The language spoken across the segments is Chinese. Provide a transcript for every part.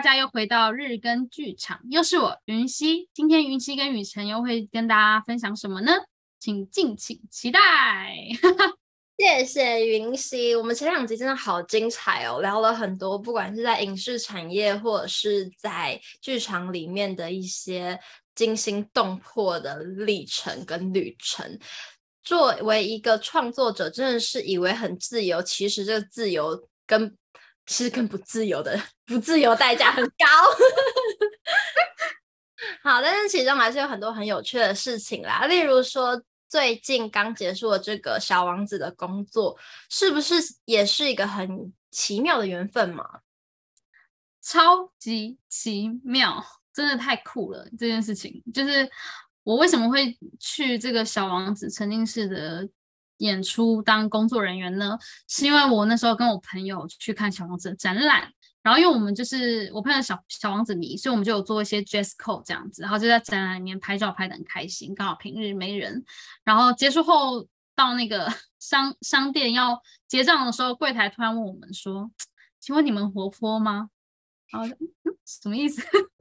大家又回到日更剧场，又是我云溪。今天云溪跟雨辰又会跟大家分享什么呢？请敬请期待。谢谢云溪，我们前两集真的好精彩哦，聊了很多，不管是在影视产业或者是在剧场里面的一些惊心动魄的历程跟旅程。作为一个创作者，真的是以为很自由，其实这个自由跟是更不自由的，不自由代价很高。好，但是其中还是有很多很有趣的事情啦，例如说。最近刚结束了这个小王子的工作，是不是也是一个很奇妙的缘分嘛？超级奇妙，真的太酷了！这件事情就是我为什么会去这个小王子沉浸式的演出当工作人员呢？是因为我那时候跟我朋友去看小王子的展览。然后，因为我们就是我朋友小小王子迷，所以我们就有做一些 dress code 这样子，然后就在展览里面拍照拍的很开心。刚好平日没人，然后结束后到那个 商商店要结账的时候，柜台突然问我们说：“请问你们活泼吗？”然后，什么意思？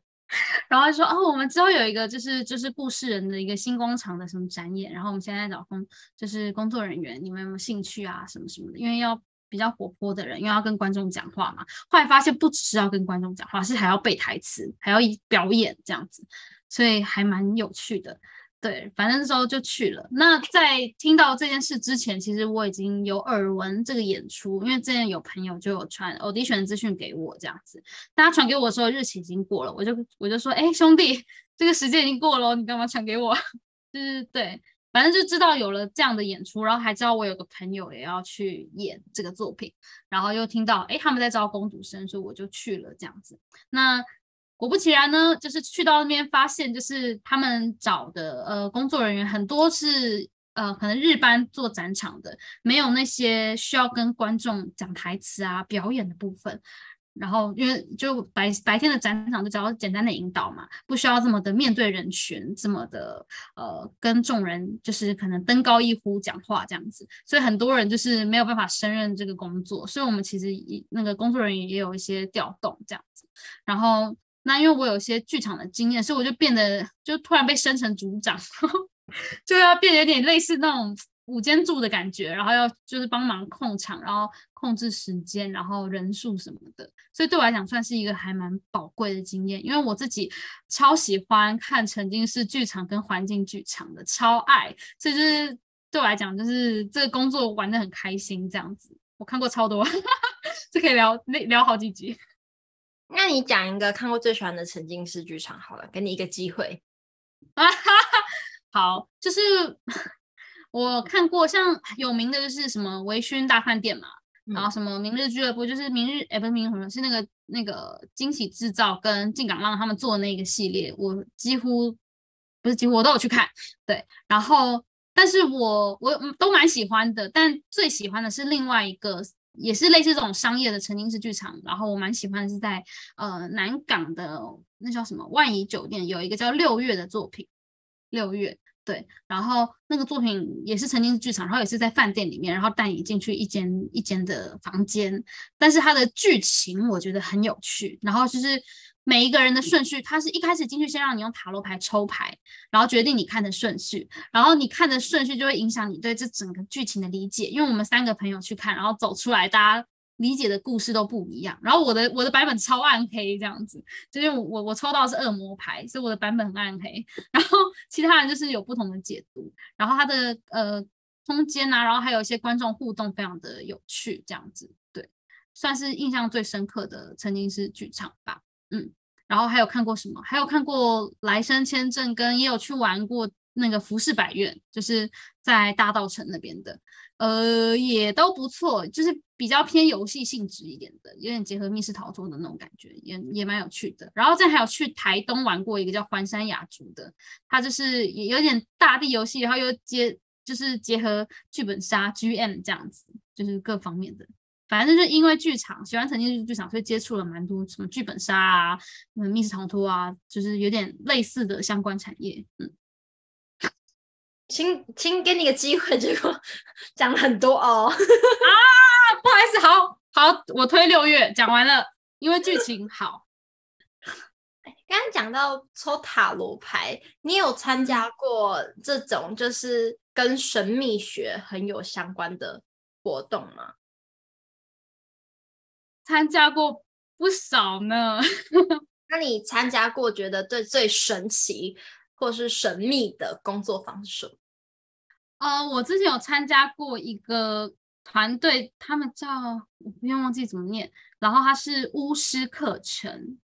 然后他说：“哦，我们之后有一个就是就是故事人的一个新工厂的什么展演，然后我们现在找工就是工作人员，你们有没有兴趣啊？什么什么的，因为要。”比较活泼的人，因为要跟观众讲话嘛。后来发现不只是要跟观众讲话，是还要背台词，还要表演这样子，所以还蛮有趣的。对，反正那时候就去了。那在听到这件事之前，其实我已经有耳闻这个演出，因为之前有朋友就有传 audition 资讯给我这样子。大家传给我的时候，日期已经过了，我就我就说，哎、兄弟，这个时间已经过了，你干嘛传给我？就是对。反正就知道有了这样的演出，然后还知道我有个朋友也要去演这个作品，然后又听到哎他们在招工读生，所以我就去了这样子。那果不其然呢，就是去到那边发现，就是他们找的呃工作人员很多是呃可能日班做展场的，没有那些需要跟观众讲台词啊表演的部分。然后，因为就白白天的展场就只要简单的引导嘛，不需要这么的面对人群，这么的呃跟众人就是可能登高一呼讲话这样子，所以很多人就是没有办法胜任这个工作，所以我们其实那个工作人员也有一些调动这样子。然后那因为我有些剧场的经验，所以我就变得就突然被升成组长，就要变得有点类似那种。五间住的感觉，然后要就是帮忙控场，然后控制时间，然后人数什么的，所以对我来讲算是一个还蛮宝贵的经验。因为我自己超喜欢看沉浸式剧场跟环境剧场的，超爱，所以就是对我来讲，就是这个工作玩得很开心这样子。我看过超多，就可以聊聊好几集。那你讲一个看过最喜欢的沉浸式剧场好了，给你一个机会啊。好，就是。我看过像有名的就是什么微醺大饭店嘛，嗯、然后什么明日俱乐部，就是明日哎不是明日什么，是那个那个惊喜制造跟进港浪他们做的那个系列，我几乎不是几乎我都有去看，对，然后但是我我都蛮喜欢的，但最喜欢的是另外一个也是类似这种商业的沉浸式剧场，然后我蛮喜欢的是在呃南港的那叫什么万怡酒店有一个叫六月的作品，六月。对，然后那个作品也是沉浸式剧场，然后也是在饭店里面，然后带你进去一间一间的房间，但是它的剧情我觉得很有趣，然后就是每一个人的顺序，它是一开始进去先让你用塔罗牌抽牌，然后决定你看的顺序，然后你看的顺序就会影响你对这整个剧情的理解，因为我们三个朋友去看，然后走出来，大家。理解的故事都不一样，然后我的我的版本超暗黑这样子，就是我我抽到的是恶魔牌，所以我的版本很暗黑，然后其他人就是有不同的解读，然后它的呃空间啊，然后还有一些观众互动非常的有趣，这样子，对，算是印象最深刻的曾经是剧场吧，嗯，然后还有看过什么？还有看过来生签证，跟也有去玩过那个浮世百院，就是在大稻城那边的。呃，也都不错，就是比较偏游戏性质一点的，有点结合密室逃脱的那种感觉，也也蛮有趣的。然后再还有去台东玩过一个叫环山雅筑的，它就是也有点大地游戏，然后又结就是结合剧本杀 GM 这样子，就是各方面的。反正就是因为剧场喜欢沉浸式剧场，所以接触了蛮多什么剧本杀啊、嗯、密室逃脱啊，就是有点类似的相关产业，嗯。请请给你个机会，结果 讲了很多哦啊，不好意思，好好，我推六月讲完了，因为剧情好，刚刚讲到抽塔罗牌，你有参加过这种就是跟神秘学很有相关的活动吗？参加过不少呢。那你参加过觉得最最神奇或是神秘的工作方式？呃，我之前有参加过一个团队，他们叫我不用忘记怎么念，然后它是巫师课程，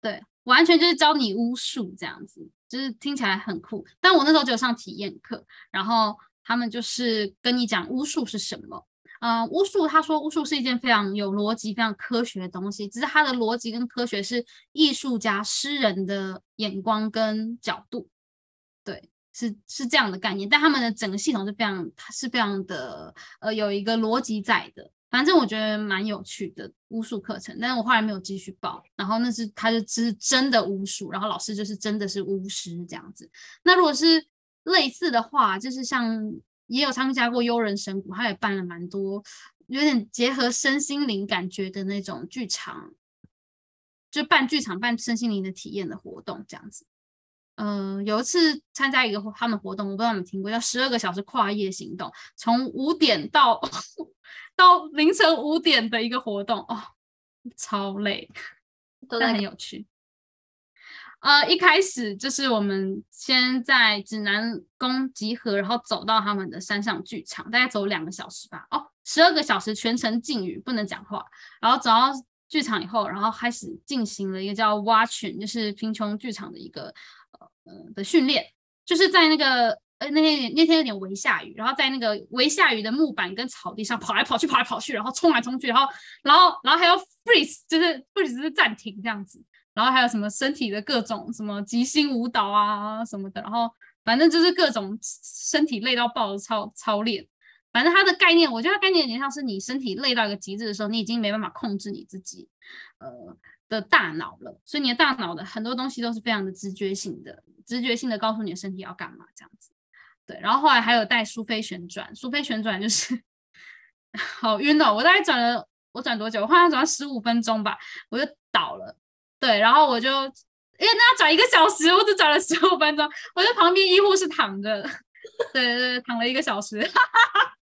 对，完全就是教你巫术这样子，就是听起来很酷。但我那时候只有上体验课，然后他们就是跟你讲巫术是什么。呃，巫术他说巫术是一件非常有逻辑、非常科学的东西，只是它的逻辑跟科学是艺术家、诗人的眼光跟角度，对。是是这样的概念，但他们的整个系统是非常，它是非常的呃有一个逻辑在的。反正我觉得蛮有趣的巫术课程，但是我后来没有继续报。然后那是他就是真的巫术，然后老师就是真的是巫师这样子。那如果是类似的话，就是像也有参加过幽人神谷，他也办了蛮多有点结合身心灵感觉的那种剧场，就办剧场办身心灵的体验的活动这样子。嗯、呃，有一次参加一个他们活动，我不知道你们听过，叫十二个小时跨夜行动，从五点到 到凌晨五点的一个活动哦，超累，但很有趣。呃，一开始就是我们先在指南宫集合，然后走到他们的山上剧场，大概走两个小时吧。哦，十二个小时全程禁语，不能讲话。然后走到剧场以后，然后开始进行了一个叫挖群，就是贫穷剧场的一个呃。的训练就是在那个呃那天那天有点微下雨，然后在那个微下雨的木板跟草地上跑来跑去跑来跑去，然后冲来冲去，然后然后然后还要 freeze，就是 freeze 是暂停这样子，然后还有什么身体的各种什么即兴舞蹈啊什么的，然后反正就是各种身体累到爆的操操练。反正它的概念，我觉得它概念有点像是你身体累到一个极致的时候，你已经没办法控制你自己，呃。的大脑了，所以你的大脑的很多东西都是非常的直觉性的，直觉性的告诉你的身体要干嘛这样子。对，然后后来还有带苏菲旋转，苏菲旋转就是 好晕哦，我大概转了，我转多久？我好像转了十五分钟吧，我就倒了。对，然后我就因为那要转一个小时，我只转了十五分钟，我在旁边医护室躺着，对对对，躺了一个小时，哈哈哈，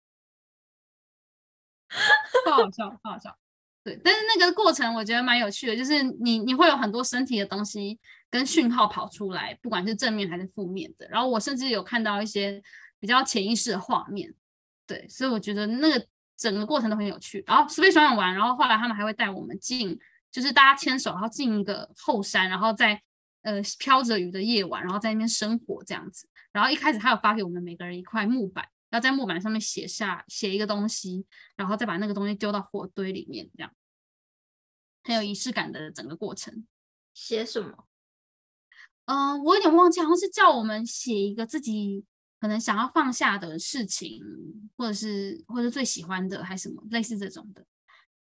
不好笑，不好笑。对，但是那个过程我觉得蛮有趣的，就是你你会有很多身体的东西跟讯号跑出来，不管是正面还是负面的。然后我甚至有看到一些比较潜意识的画面，对，所以我觉得那个整个过程都很有趣。然后随便爽爽玩，然后后来他们还会带我们进，就是大家牵手，然后进一个后山，然后在呃飘着雨的夜晚，然后在那边生火这样子。然后一开始他有发给我们每个人一块木板。要在木板上面写下写一个东西，然后再把那个东西丢到火堆里面，这样很有仪式感的整个过程。写什么？嗯、呃，我有点忘记，好像是叫我们写一个自己可能想要放下的事情，或者是或者最喜欢的，还是什么类似这种的。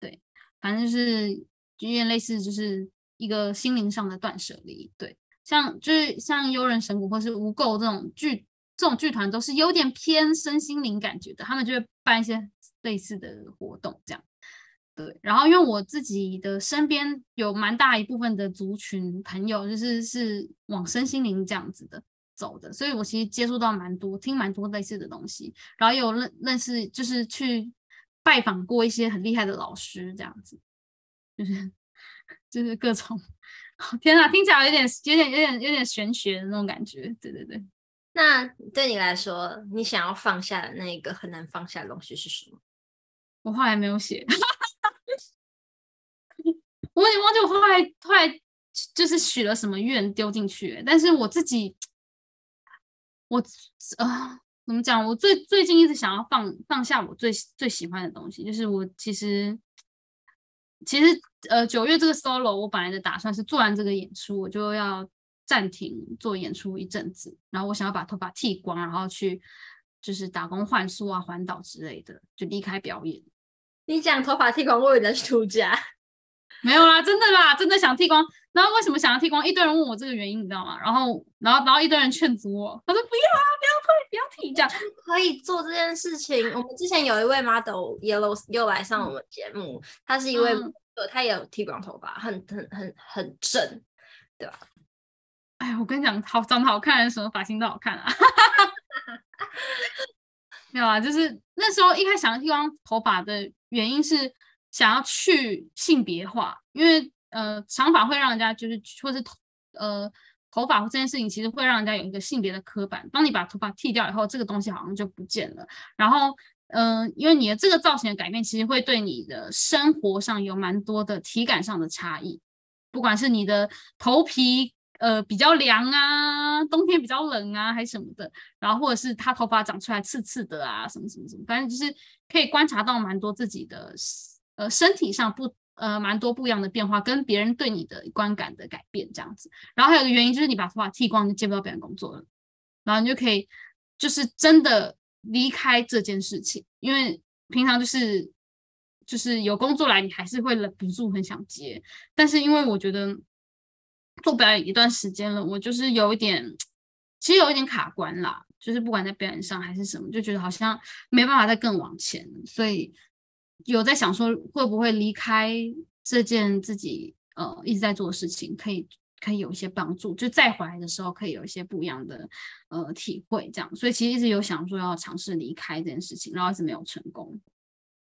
对，反正就是就有点类似，就是一个心灵上的断舍离。对，像就是像幽人神谷或是无垢这种剧。这种剧团都是有点偏身心灵感觉的，他们就会办一些类似的活动，这样。对，然后因为我自己的身边有蛮大一部分的族群朋友，就是是往身心灵这样子的走的，所以我其实接触到蛮多，听蛮多类似的东西，然后有认认识，就是去拜访过一些很厉害的老师，这样子，就是就是各种，天哪，听起来有点有点有点有点玄学的那种感觉，对对对。那对你来说，你想要放下的那个很难放下的东西是什么？我后来没有写，我也忘记我后来后来就是许了什么愿丢进去。但是我自己，我啊、呃，怎么讲？我最最近一直想要放放下我最最喜欢的东西，就是我其实其实呃九月这个 solo，我本来的打算是做完这个演出，我就要。暂停做演出一阵子，然后我想要把头发剃光，然后去就是打工换宿啊、环岛之类的，就离开表演。你讲头发剃光，我以为你在度假。没有啦，真的啦，真的想剃光。然后为什么想要剃光？一堆人问我这个原因，你知道吗？然后，然后，然后一堆人劝阻我，他说不要啊，不要剃，不要剃，这样可以做这件事情。我们之前有一位 model Yellow 又来上我们节目，他、嗯、是一位，他也有剃光头发，很很很很正，对吧？哎，我跟你讲，好长得好看，什么发型都好看啊。没有啊，就是那时候一开始想剃光头发的原因是想要去性别化，因为呃长发会让人家就是或是头呃头发这件事情其实会让人家有一个性别的刻板。当你把头发剃掉以后，这个东西好像就不见了。然后嗯、因为你的这个造型的改变，其实会对你的生活上有蛮多的体感上的差异，不管是你的头皮。呃，比较凉啊，冬天比较冷啊，还是什么的，然后或者是他头发长出来刺刺的啊，什么什么什么，反正就是可以观察到蛮多自己的呃身体上不呃蛮多不一样的变化，跟别人对你的观感的改变这样子。然后还有一个原因就是你把头发剃光，就接不到别人工作了，然后你就可以就是真的离开这件事情，因为平常就是就是有工作来，你还是会忍不住很想接，但是因为我觉得。做表演一段时间了，我就是有一点，其实有一点卡关啦，就是不管在表演上还是什么，就觉得好像没办法再更往前，所以有在想说会不会离开这件自己呃一直在做的事情，可以可以有一些帮助，就再回来的时候可以有一些不一样的呃体会，这样，所以其实一直有想说要尝试离开这件事情，然后一直没有成功，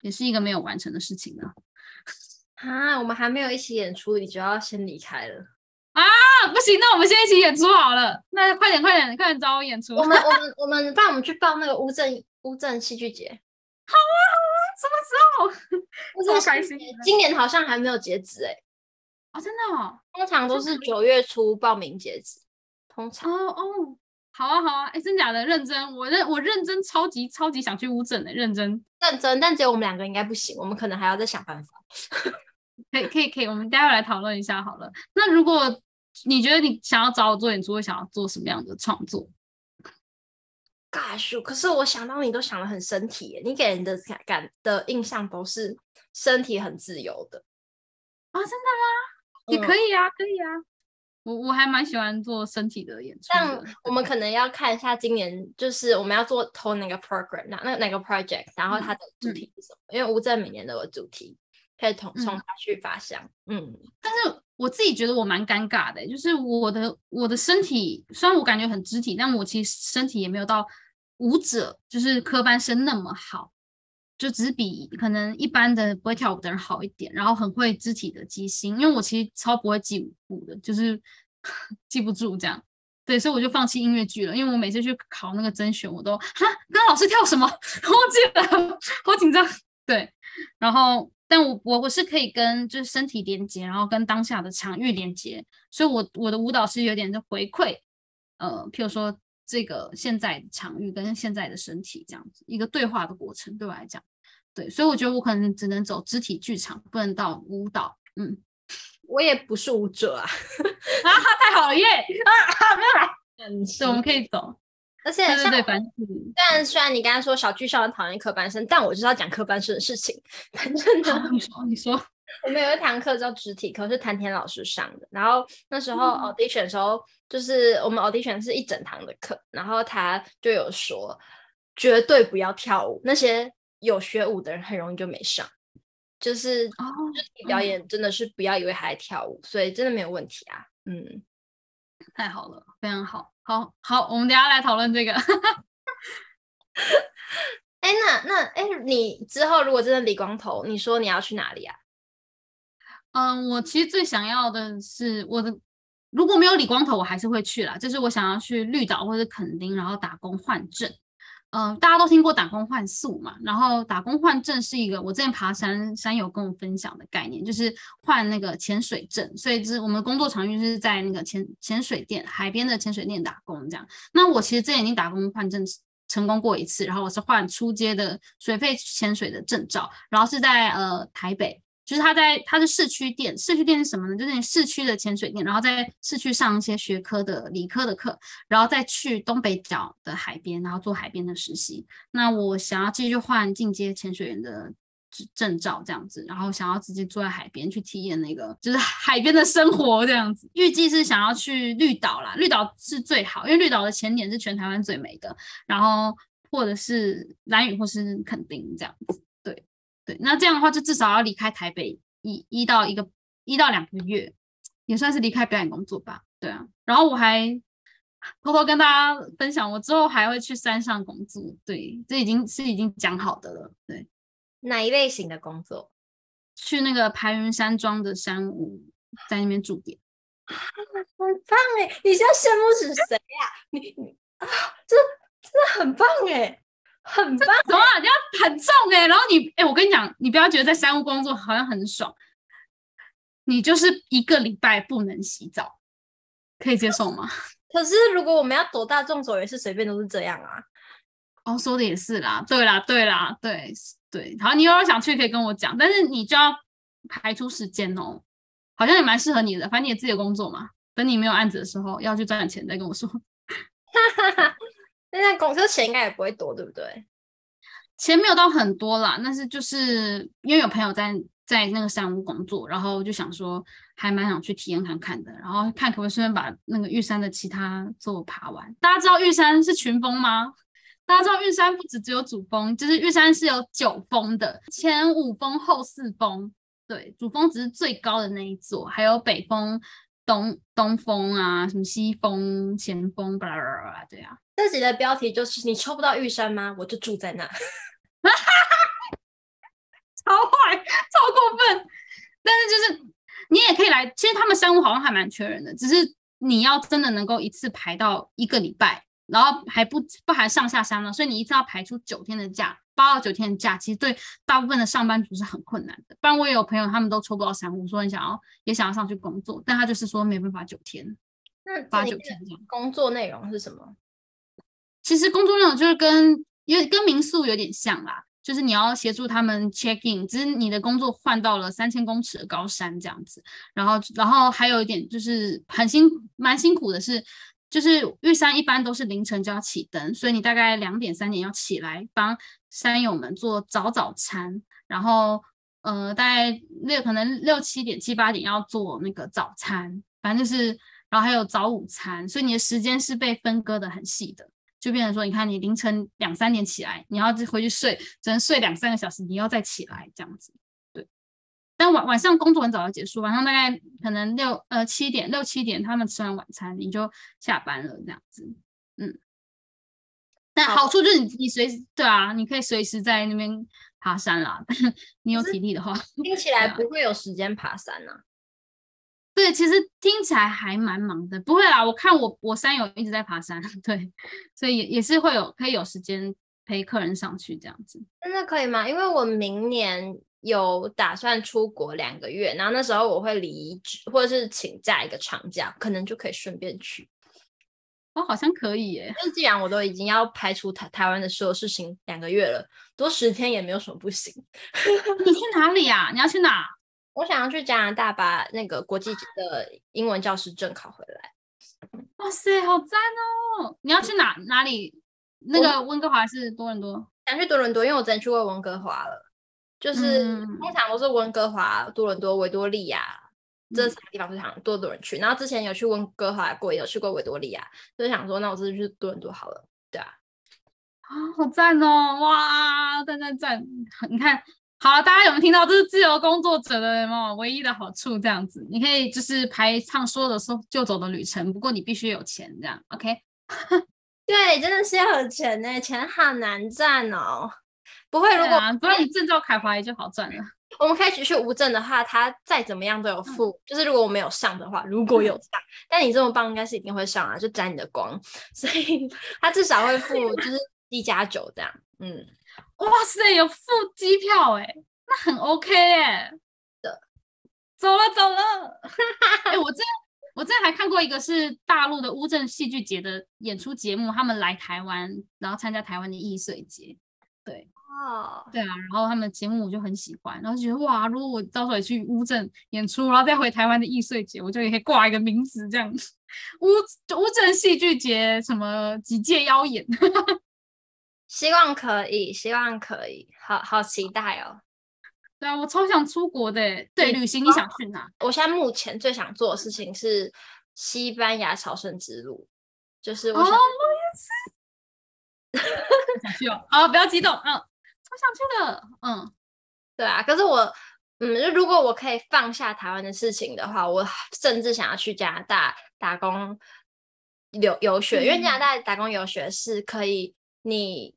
也是一个没有完成的事情呢。啊，我们还没有一起演出，你就要先离开了。啊，不行，那我们先一起演出好了。那快点，快点，快点找我演出。我们，我们，我们，帮我们去报那个乌镇乌镇戏剧节。好啊，好啊，什么时候？我好开心。今年好像还没有截止哎。哦，真的哦。通常都是九月初报名截止。通常。哦哦，好啊，好啊。哎，真假的？认真，我认我认真，超级超级想去乌镇的，认真认真。但只有我们两个应该不行，我们可能还要再想办法。可以可以可以，我们待会来讨论一下好了。那如果你觉得你想要找我做演出，会想要做什么样的创作？Gosh，可是我想到你都想得很身体耶，你给人的感感的印象都是身体很自由的啊？真的吗？也可以啊，可以啊。我我还蛮喜欢做身体的演出。但我们可能要看一下今年就是我们要做投哪个 program，那那哪个 project，然后它的主题是什么？嗯、因为吴镇每年都有主题。可以从从它去发想，嗯，嗯，但是我自己觉得我蛮尴尬的，就是我的我的身体虽然我感觉很肢体，但我其实身体也没有到舞者就是科班生那么好，就只是比可能一般的不会跳舞的人好一点，然后很会肢体的即兴，因为我其实超不会记舞步的，就是 记不住这样，对，所以我就放弃音乐剧了，因为我每次去考那个甄选，我都哈，刚老师跳什么，忘记了，好紧张，对，然后。但我我我是可以跟就是身体连接，然后跟当下的场域连接，所以我我的舞蹈是有点的回馈，呃，譬如说这个现在的场域跟现在的身体这样子一个对话的过程，对我来讲，对，所以我觉得我可能只能走肢体剧场，不能到舞蹈，嗯，我也不是舞者啊，啊，太好了耶，啊，没有来，嗯，是，我们可以走。而且像，对对对，但虽然你刚才说小巨校很讨厌科班生，但我就是要讲科班生的事情。反正呢，你说，你说，我们有一堂课叫肢体课，是谭田老师上的。然后那时候 audition 的时候，就是我们 audition 是一整堂的课，然后他就有说，绝对不要跳舞，那些有学舞的人很容易就没上。就是肢体表演真的是不要以为还在跳舞，所以真的没有问题啊。嗯，太好了，非常好。好好，我们等下来讨论这个。哎，那那哎，你之后如果真的理光头，你说你要去哪里啊？嗯，我其实最想要的是我的，如果没有理光头，我还是会去啦。就是我想要去绿岛或者垦丁，然后打工换证。嗯、大家都听过打工换宿嘛，然后打工换证是一个我之前爬山山友跟我分享的概念，就是换那个潜水证，所以就是我们工作场域是在那个潜潜水店海边的潜水店打工这样。那我其实之前已经打工换证成功过一次，然后我是换初阶的水肺潜水的证照，然后是在呃台北。就是他在他是市区店，市区店是什么呢？就是你市区的潜水店，然后在市区上一些学科的理科的课，然后再去东北角的海边，然后做海边的实习。那我想要继续换进阶潜水员的证照，这样子，然后想要直接坐在海边去体验那个就是海边的生活，这样子。预计是想要去绿岛啦，绿岛是最好，因为绿岛的潜点是全台湾最美的，然后或者是兰屿或是垦丁这样子。对，那这样的话就至少要离开台北一一到一个一到两个月，也算是离开表演工作吧。对啊，然后我还偷偷跟大家分享，我之后还会去山上工作。对，这已经是已经讲好的了。对，哪一类型的工作？去那个排云山庄的山屋，在那边驻点。很棒哎！你现在羡慕死谁呀？你你啊，这真的很棒哎，很棒！怎么啊？你要很重哎，然后你哎，我跟你讲，你不要觉得在山屋工作好像很爽，你就是一个礼拜不能洗澡，可以接受吗？可是如果我们要躲大众走，也是随便都是这样啊。哦，说的也是啦，对啦，对啦，对对。好，你有想去可以跟我讲，但是你就要排出时间哦。好像也蛮适合你的，反正你也自己的工作嘛。等你没有案子的时候，要去赚钱再跟我说。哈哈哈，现在公司钱应该也不会多，对不对？钱没有到很多啦，但是就是因为有朋友在在那个山屋工作，然后就想说还蛮想去体验看看的，然后看可不可以顺便把那个玉山的其他座爬完。大家知道玉山是群峰吗？大家知道玉山不止只有主峰，就是玉山是有九峰的，前五峰后四峰。对，主峰只是最高的那一座，还有北峰、东东峰啊，什么西峰、前峰，巴拉巴拉巴拉，对啊。这集的标题就是“你抽不到玉山吗？我就住在那”，超坏，超过分。但是就是你也可以来，其实他们商务好像还蛮缺人的，只是你要真的能够一次排到一个礼拜，然后还不不含上下山了，所以你一次要排出九天的假。八到九天的假，其实对大部分的上班族是很困难的。不然我也有朋友，他们都抽不到山屋，说你想要也想要上去工作，但他就是说没办法九天。那八九天这样。工作内容是什么？其实工作内容就是跟因为跟民宿有点像啦，就是你要协助他们 check in，只是你的工作换到了三千公尺的高山这样子。然后，然后还有一点就是很辛蛮辛苦的是。就是玉山一般都是凌晨就要起灯，所以你大概两点三点要起来帮山友们做早早餐，然后呃大概六可能六七点七八点要做那个早餐，反正就是然后还有早午餐，所以你的时间是被分割的很细的，就变成说你看你凌晨两三点起来，你要回去睡，只能睡两三个小时，你要再起来这样子。对但晚晚上工作很早就结束，晚上大概可能六呃七点六七点，他们吃完晚餐你就下班了这样子，嗯。但好处就是你你随时对啊，你可以随时在那边爬山啦。你有体力的话，听起来不会有时间爬山呢、啊。对，其实听起来还蛮忙的，不会啦。我看我我山友一直在爬山，对，所以也也是会有可以有时间陪客人上去这样子。真的可以吗？因为我明年。有打算出国两个月，然后那时候我会离职或者是请假一个长假，可能就可以顺便去。哦，好像可以耶。那既然我都已经要排除台台湾的所有事情两个月了，多十天也没有什么不行。你去哪里呀？你要去哪？我想要去加拿大把那个国际的英文教师证考回来。哇塞，好赞哦！你要去哪哪里？那个温哥华还是多伦多？想去多伦多，因为我之前去过温哥华了。就是通常都是温哥华、多伦多、维多利亚、嗯、这三个地方，非常多多人去。然后之前有去温哥华过，也有去过维多利亚，就想说，那我这次去多伦多好了。对啊，啊，好赞哦！哇，赞赞赞！你看，好了，大家有没有听到？这是自由工作者的嘛唯一的好处，这样子，你可以就是排唱说的说就走的旅程，不过你必须有钱，这样 OK？对，真的是要有钱呢，钱好难赚哦。不会，如果不然你证照开回来就好赚了。我们可以继续无证的话，他再怎么样都有付。嗯、就是如果我没有上的话，如果有上，嗯、但你这么棒，应该是一定会上啊，就沾你的光。所以他至少会付，就是一加九这样。嗯，哇塞，有付机票哎、欸，那很 OK 哎、欸。的，走了走了。哎、欸，我这我之前还看过一个是大陆的乌镇戏剧节的演出节目，他们来台湾，然后参加台湾的艺穗节。对。哦，oh. 对啊，然后他们的节目我就很喜欢，然后觉得哇，如果我到时候也去乌镇演出，然后再回台湾的艺穗节，我就也可以挂一个名字这样子，乌乌镇戏剧节什么几届邀演，希望可以，希望可以，好好期待哦。对啊，我超想出国的，对，旅行你想去哪？我现在目前最想做的事情是西班牙朝圣之路，就是我想，oh, 我也是，想去哦，好，不要激动，嗯。超想去的，嗯，对啊，可是我嗯，就如果我可以放下台湾的事情的话，我甚至想要去加拿大打工留游学，因为加拿大打工游学是可以，你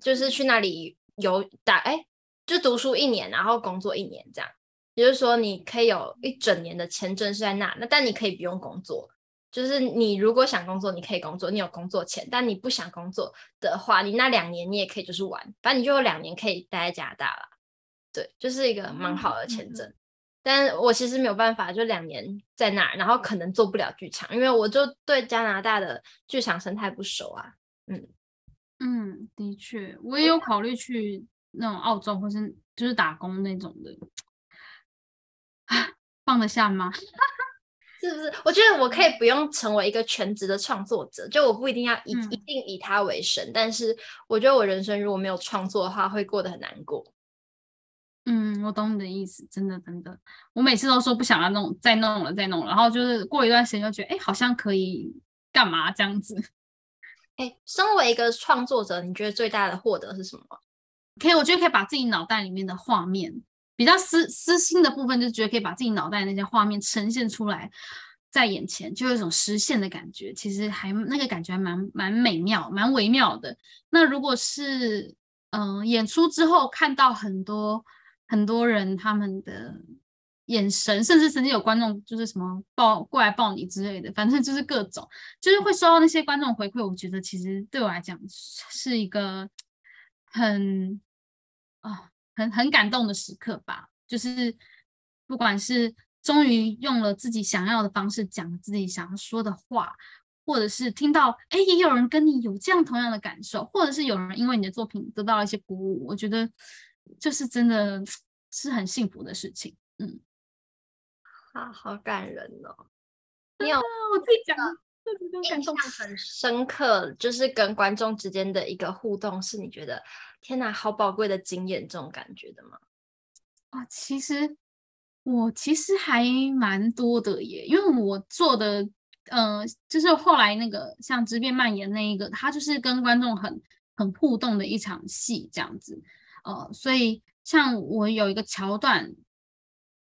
就是去那里游打，哎，就读书一年，然后工作一年这样，也就是说你可以有一整年的签证是在那，那但你可以不用工作，就是你如果想工作，你可以工作，你有工作钱，但你不想工作的话，你那两年你也可以就是玩，反正你就有两年可以待在加拿大了。对，就是一个蛮好的签证，嗯、但我其实没有办法，就两年在那儿，然后可能做不了剧场，因为我就对加拿大的剧场生态不熟啊。嗯嗯，的确，我也有考虑去那种澳洲或是就是打工那种的，放得下吗？是不是？我觉得我可以不用成为一个全职的创作者，就我不一定要以、嗯、一定以他为生，但是我觉得我人生如果没有创作的话，会过得很难过。嗯，我懂你的意思，真的真的，我每次都说不想要弄，再弄了再弄了，然后就是过一段时间就觉得，哎，好像可以干嘛这样子。哎，身为一个创作者，你觉得最大的获得是什么？可以，我觉得可以把自己脑袋里面的画面，比较私私心的部分，就觉得可以把自己脑袋那些画面呈现出来在眼前，就有一种实现的感觉，其实还那个感觉还蛮蛮美妙，蛮微妙的。那如果是嗯、演出之后看到很多。很多人他们的眼神，甚至曾经有观众就是什么抱过来抱你之类的，反正就是各种，就是会收到那些观众回馈。我觉得其实对我来讲是一个很啊、很很感动的时刻吧。就是不管是终于用了自己想要的方式讲自己想要说的话，或者是听到哎也有人跟你有这样同样的感受，或者是有人因为你的作品得到一些鼓舞，我觉得。就是真的 是很幸福的事情，嗯，啊，好感人哦！你有我自己讲，印象很深刻，就是跟观众之间的一个互动，是你觉得天哪，好宝贵的经验这种感觉的吗？啊，其实我其实还蛮多的耶，因为我做的，嗯、呃，就是后来那个像质变蔓延那一个，它就是跟观众很很互动的一场戏，这样子。呃，所以像我有一个桥段，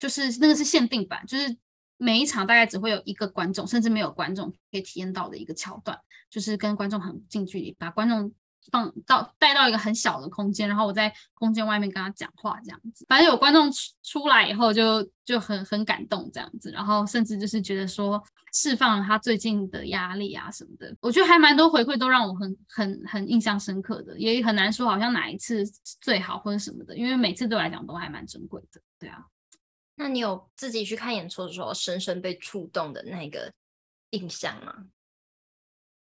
就是那个是限定版，就是每一场大概只会有一个观众，甚至没有观众可以体验到的一个桥段，就是跟观众很近距离，把观众放到带到一个很小的空间，然后我在空间外面跟他讲话这样子。反正有观众出出来以后就，就很很感动这样子，然后甚至就是觉得说。释放了他最近的压力啊什么的，我觉得还蛮多回馈都让我很很很印象深刻的，也很难说好像哪一次最好或者什么的，因为每次对我来讲都还蛮珍贵的。对啊，那你有自己去看演出的时候深深被触动的那个印象吗？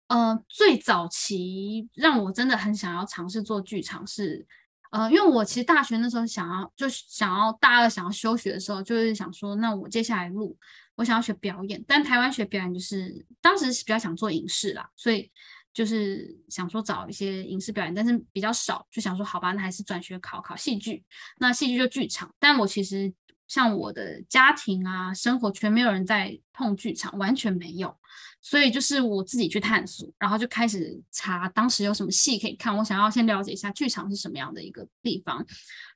呃，最早期让我真的很想要尝试做剧场是，呃，因为我其实大学那时候想要就想要大二想要休学的时候，就是想说，那我接下来录。我想要学表演，但台湾学表演就是当时是比较想做影视啦，所以就是想说找一些影视表演，但是比较少，就想说好吧，那还是转学考考戏剧。那戏剧就剧场，但我其实像我的家庭啊，生活全没有人在碰剧场，完全没有。所以就是我自己去探索，然后就开始查当时有什么戏可以看。我想要先了解一下剧场是什么样的一个地方，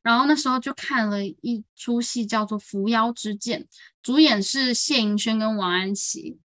然后那时候就看了一出戏叫做《扶摇之剑》，主演是谢盈萱跟王安琪。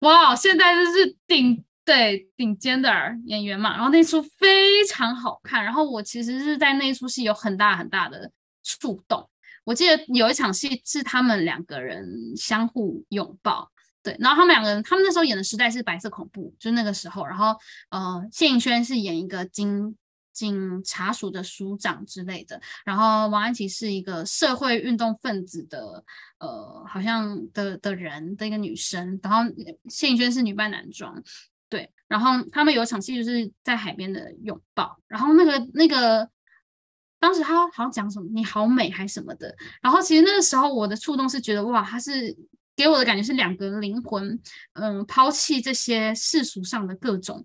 哇，现在就是顶对顶尖的演员嘛。然后那出非常好看，然后我其实是在那出戏有很大很大的触动。我记得有一场戏是他们两个人相互拥抱。对，然后他们两个人，他们那时候演的时代是白色恐怖，就那个时候。然后，呃，谢盈萱是演一个警警察署的署长之类的，然后王安琪是一个社会运动分子的，呃，好像的的人的一个女生。然后谢盈萱是女扮男装，对。然后他们有一场戏就是在海边的拥抱，然后那个那个当时他好像讲什么“你好美”还什么的。然后其实那个时候我的触动是觉得哇，他是。给我的感觉是两个灵魂，嗯，抛弃这些世俗上的各种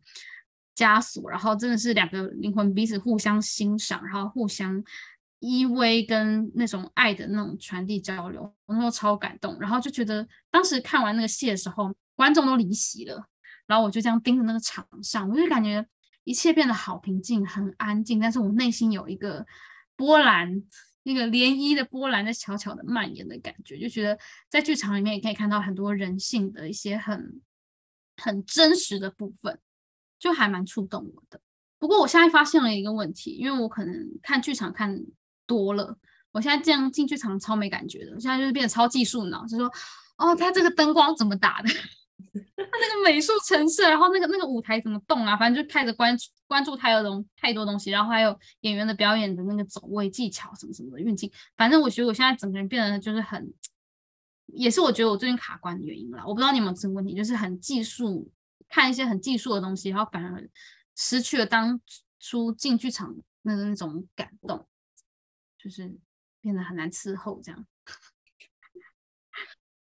枷锁，然后真的是两个灵魂彼此互相欣赏，然后互相依偎，跟那种爱的那种传递交流，我那时候超感动，然后就觉得当时看完那个戏的时候，观众都离席了，然后我就这样盯着那个场上，我就感觉一切变得好平静，很安静，但是我内心有一个波澜那个涟漪的波澜在悄悄的蔓延的感觉，就觉得在剧场里面也可以看到很多人性的一些很很真实的部分，就还蛮触动我的。不过我现在发现了一个问题，因为我可能看剧场看多了，我现在这样进剧场超没感觉的，我现在就是变得超技术脑，就说，哦，它这个灯光怎么打的？他那个美术陈设，然后那个那个舞台怎么动啊？反正就开始关关注太多东太多东西，然后还有演员的表演的那个走位技巧什么什么的运镜。反正我觉得我现在整个人变得就是很，也是我觉得我最近卡关的原因啦。我不知道你有没有这个问题，就是很技术，看一些很技术的东西，然后反而失去了当初进剧场那那种感动，就是变得很难伺候这样。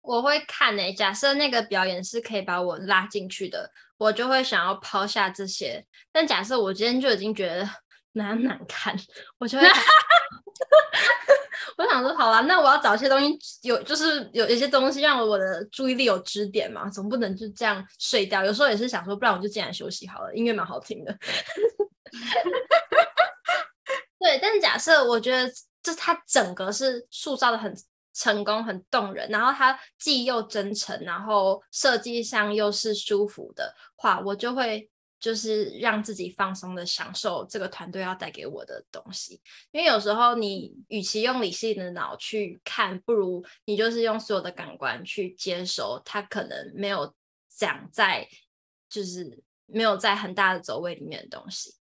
我会看诶、欸，假设那个表演是可以把我拉进去的，我就会想要抛下这些。但假设我今天就已经觉得难难看，我就会，我想说，好啦，那我要找一些东西，有就是有一些东西让我的注意力有支点嘛，总不能就这样睡掉。有时候也是想说，不然我就进来休息好了，音乐蛮好听的。对，但是假设我觉得这它整个是塑造的很。成功很动人，然后它既又真诚，然后设计上又是舒服的话，我就会就是让自己放松的享受这个团队要带给我的东西。因为有时候你与其用理性的脑去看，不如你就是用所有的感官去接收。它可能没有讲在，就是没有在很大的走位里面的东西。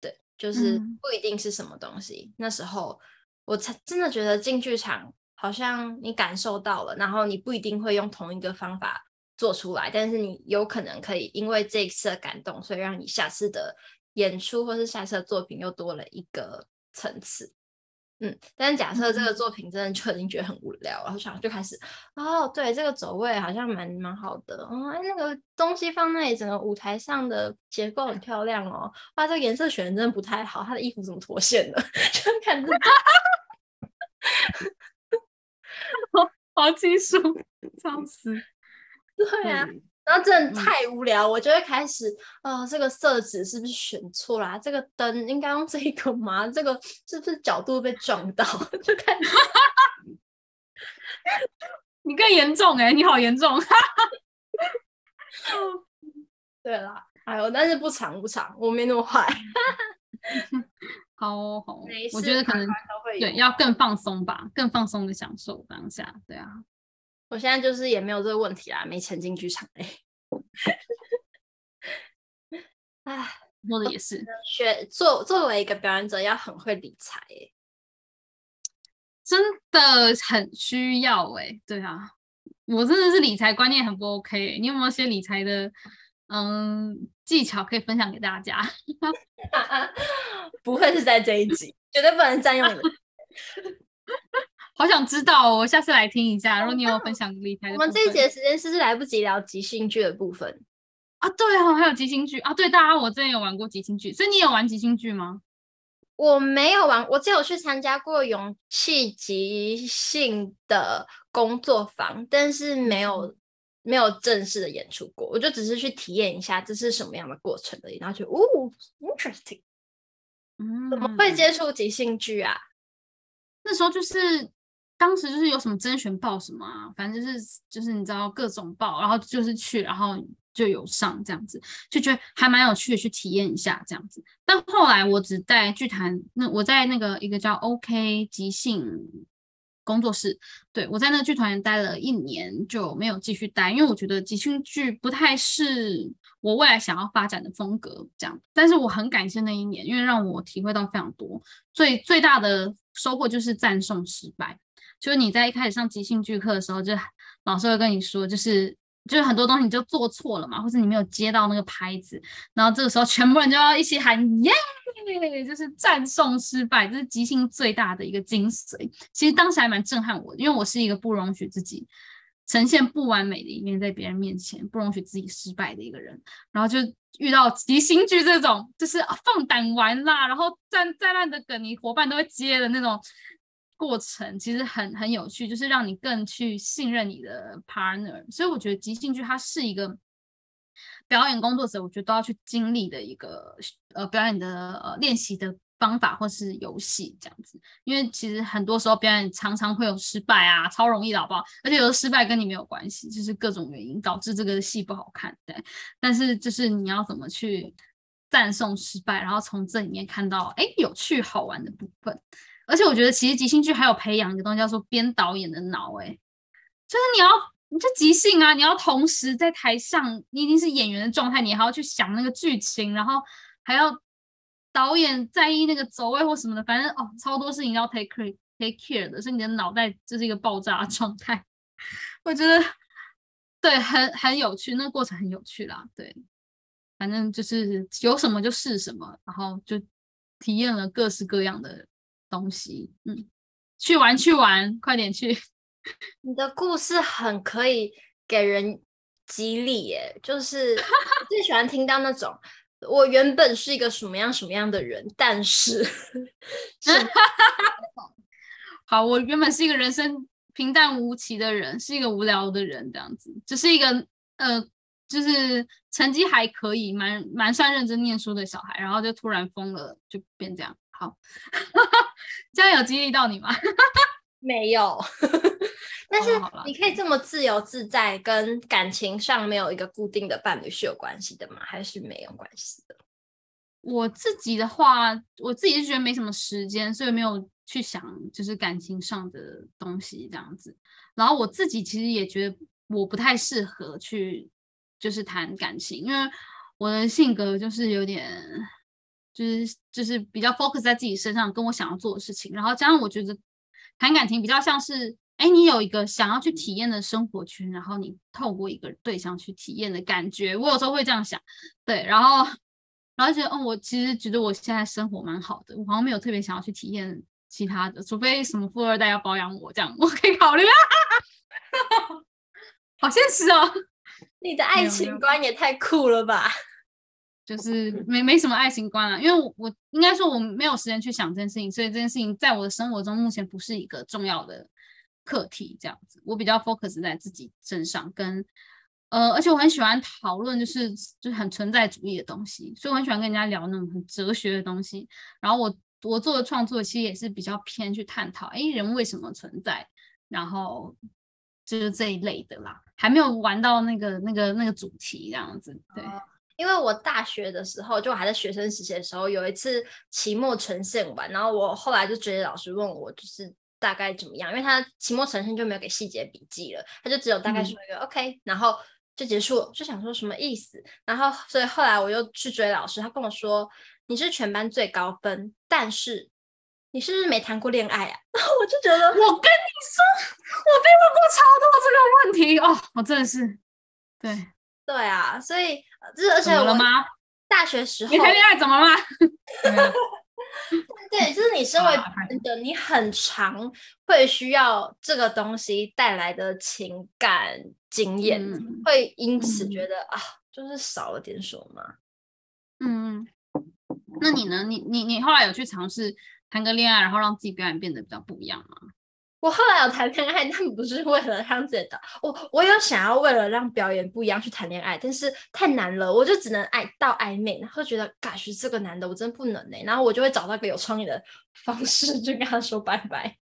对，就是不一定是什么东西。嗯、那时候我才真的觉得进剧场。好像你感受到了，然后你不一定会用同一个方法做出来，但是你有可能可以因为这一次的感动，所以让你下次的演出或是下次的作品又多了一个层次。嗯，但是假设这个作品真的就已经觉得很无聊，然后想就开始哦，对，这个走位好像蛮蛮好的，哦，哎，那个东西放那里，整个舞台上的结构很漂亮哦，哇，这个颜色选的真的不太好，他的衣服怎么脱线了？就看这个。好技术，笑死！对啊，嗯、然后真的太无聊，嗯、我就会开始，哦、呃，这个色纸是不是选错啦？这个灯应该用这个吗？这个是不是角度被撞到？就看，你更严重哎、欸，你好严重！对啦，哎呦，但是不长不长，我没那么坏。好哦，好哦，我觉得可能对要更放松吧，更放松的享受当下。对啊，我现在就是也没有这个问题啦，没钱进剧场哎。哎，说的也是，学作作为一个表演者要很会理财哎，真的很需要哎。对啊，我真的是理财观念很不 OK。你有没有些理财的嗯技巧可以分享给大家？不会是在这一集，绝对不能占用你。好想知道哦，我下次来听一下。如果你有分享理财的，我们这一节的时间是不是来不及聊即兴剧的部分啊？对哦，还有即兴剧啊！对，大家我之前有玩过即兴剧，所以你有玩即兴剧吗？我没有玩，我只有去参加过勇气即兴的工作坊，但是没有没有正式的演出过。我就只是去体验一下这是什么样的过程而已，然后就哦，interesting。怎么会接触即兴剧啊？那时候就是当时就是有什么甄选报什么啊，反正就是就是你知道各种报，然后就是去，然后就有上这样子，就觉得还蛮有趣的，去体验一下这样子。但后来我只在剧团，那我在那个一个叫 OK 即兴工作室，对，我在那个剧团待了一年就没有继续待，因为我觉得即兴剧不太是。我未来想要发展的风格这样，但是我很感谢那一年，因为让我体会到非常多。最最大的收获就是赞颂失败，就是你在一开始上即兴剧课的时候，就老师会跟你说，就是就是很多东西你就做错了嘛，或者你没有接到那个拍子，然后这个时候全部人就要一起喊耶，就是赞颂失败，这是即兴最大的一个精髓。其实当时还蛮震撼我，因为我是一个不容许自己。呈现不完美的一面在别人面前，不容许自己失败的一个人，然后就遇到即兴剧这种，就是放胆玩啦，然后再再烂的梗，你伙伴都会接的那种过程，其实很很有趣，就是让你更去信任你的 partner。所以我觉得即兴剧它是一个表演工作者，我觉得都要去经历的一个呃表演的呃练习的方法或是游戏这样子，因为其实很多时候表演常常会有失败啊，超容易的好不好？而且有的失败跟你没有关系，就是各种原因导致这个戏不好看，对。但是就是你要怎么去赞颂失败，然后从这里面看到哎有趣好玩的部分。而且我觉得其实即兴剧还有培养一个东西叫做编导演的脑，哎，就是你要你就即兴啊，你要同时在台上，你已经是演员的状态，你还要去想那个剧情，然后还要。导演在意那个走位或什么的，反正哦，超多事情要 take care take care 的，所以你的脑袋就是一个爆炸状态。我觉得对，很很有趣，那个过程很有趣啦。对，反正就是有什么就是什么，然后就体验了各式各样的东西。嗯，去玩去玩，快点去！你的故事很可以给人激励耶，就是最喜欢听到那种。我原本是一个什么样什么样的人，但是，是 好，我原本是一个人生平淡无奇的人，是一个无聊的人，这样子，只是一个呃，就是成绩还可以，蛮蛮算认真念书的小孩，然后就突然疯了，就变这样。好，这样有激励到你吗？没有。但是你可以这么自由自在，跟感情上没有一个固定的伴侣是有关系的吗？还是没有关系的？我自己的话，我自己是觉得没什么时间，所以没有去想就是感情上的东西这样子。然后我自己其实也觉得我不太适合去就是谈感情，因为我的性格就是有点就是就是比较 focus 在自己身上，跟我想要做的事情。然后加上我觉得谈感情比较像是。哎，你有一个想要去体验的生活圈，然后你透过一个对象去体验的感觉，我有时候会这样想，对，然后，然后觉得，嗯，我其实觉得我现在生活蛮好的，我好像没有特别想要去体验其他的，除非什么富二代要包养我这样，我可以考虑啊，好现实哦，你的爱情观也太酷了吧，就是没没什么爱情观啊，因为我我应该说我没有时间去想这件事情，所以这件事情在我的生活中目前不是一个重要的。课题这样子，我比较 focus 在自己身上，跟呃，而且我很喜欢讨论，就是就是很存在主义的东西，所以我很喜欢跟人家聊那种很哲学的东西。然后我我做的创作其实也是比较偏去探讨，哎，人为什么存在？然后就是这一类的啦，还没有玩到那个那个那个主题这样子。对，因为我大学的时候，就还在学生时期的时候，有一次期末呈现完，然后我后来就觉得老师问我，就是。大概怎么样？因为他期末呈现就没有给细节笔记了，他就只有大概说一个、嗯、OK，然后就结束了。就想说什么意思？然后所以后来我又去追老师，他跟我说你是全班最高分，但是你是不是没谈过恋爱啊？然后我就觉得，我跟你说，我被问过超多这个问题哦，我真的是，对对啊，所以这而且我大学时候你谈恋爱怎么了吗？对，就是你身为人的，你很常会需要这个东西带来的情感经验，嗯、会因此觉得、嗯、啊，就是少了点什么。嗯，那你呢？你你你后来有去尝试谈个恋爱，然后让自己表演变得比较不一样吗？我后来有谈恋爱，但不是为了让自己的，我我有想要为了让表演不一样去谈恋爱，但是太难了，我就只能爱到暧昧，然后觉得，嘎，是这个男的我真不能呢、欸，然后我就会找到一个有创意的方式，就跟他说拜拜，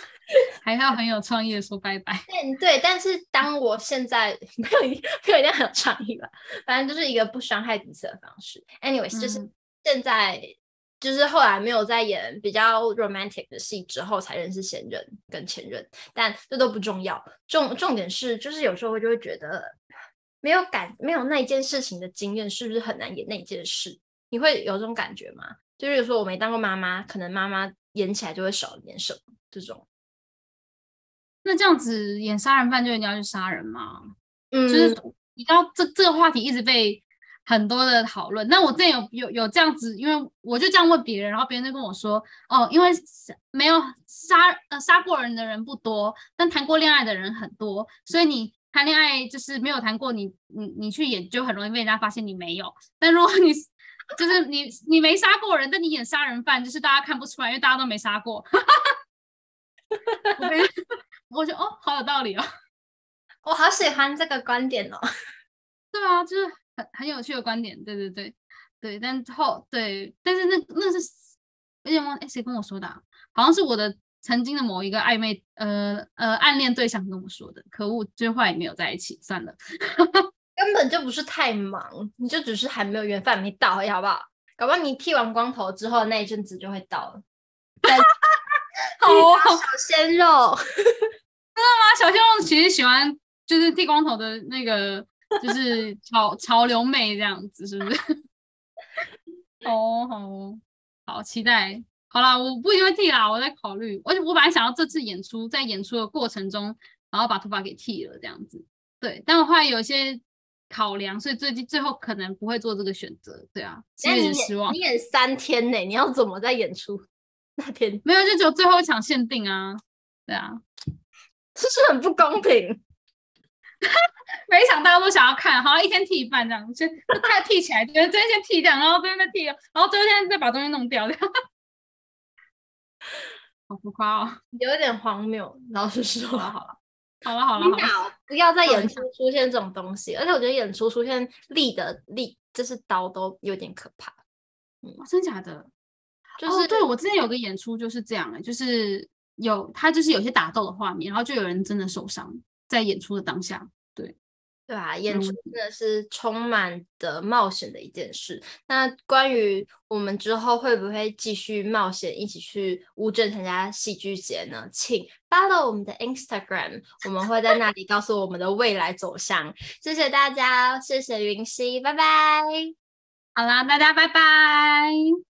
还要很有创意的说拜拜。对对，但是当我现在没有没有一定很有创意吧，反正就是一个不伤害彼此的方式。Anyways，就是现在。嗯就是后来没有再演比较 romantic 的戏之后，才认识现任跟前任，但这都不重要。重重点是，就是有时候我就会觉得没有感，没有那件事情的经验，是不是很难演那件事？你会有这种感觉吗？就是说我没当过妈妈，可能妈妈演起来就会少一点什么这种。那这样子演杀人犯就一定要去杀人吗？嗯，就是你知道这这个话题一直被。很多的讨论，那我之前有有有这样子，因为我就这样问别人，然后别人就跟我说，哦，因为没有杀呃杀过人的人不多，但谈过恋爱的人很多，所以你谈恋爱就是没有谈过你，你你你去演就很容易被人家发现你没有。但如果你就是你你没杀过人，但你演杀人犯，就是大家看不出来，因为大家都没杀过。我 我觉得哦，好有道理哦，我好喜欢这个观点哦。对啊，就是。很很有趣的观点，对对对对，但后对，但是那那是有点忘，哎，谁跟我说的啊？好像是我的曾经的某一个暧昧，呃呃，暗恋对象跟我说的。可恶，最后也没有在一起，算了，根本就不是太忙，你就只是还没有缘分没到，好不好？搞不好你剃完光头之后那一阵子就会到了。好啊，小鲜肉，真的吗？小鲜肉其实喜欢就是剃光头的那个，就是潮潮流妹这样子，是不是？哦，好，好期待。好啦，我不一定会剃啦，我在考虑。而且我本来想要这次演出，在演出的过程中，然后把头发给剃了这样子。对，但我后来有一些考量，所以最近最后可能不会做这个选择。对啊，有点失望。你演三天呢，你要怎么在演出那天？没有，就只有最后一场限定啊。对啊，这是很不公平。每一场大家都想要看，好像一天剃一半这样，先他剃起来，觉得这边先剃掉，然后这边再剃，然后最后天再把东西弄掉，这样 好浮夸哦，有点荒谬。老实说，好了好了好了好了，好不要在演出出现这种东西，而且我觉得演出出现利的利，就是刀都有点可怕。嗯，哦、真假的？就是、哦、对我之前有个演出就是这样的，就是有他就是有些打斗的画面，然后就有人真的受伤在演出的当下。对啊，演出真的是充满的冒险的一件事。嗯、那关于我们之后会不会继续冒险，一起去乌镇参加戏剧节呢？请 follow 我们的 Instagram，我们会在那里告诉我们的未来走向。谢谢大家，谢谢云溪，拜拜。好啦，大家拜拜。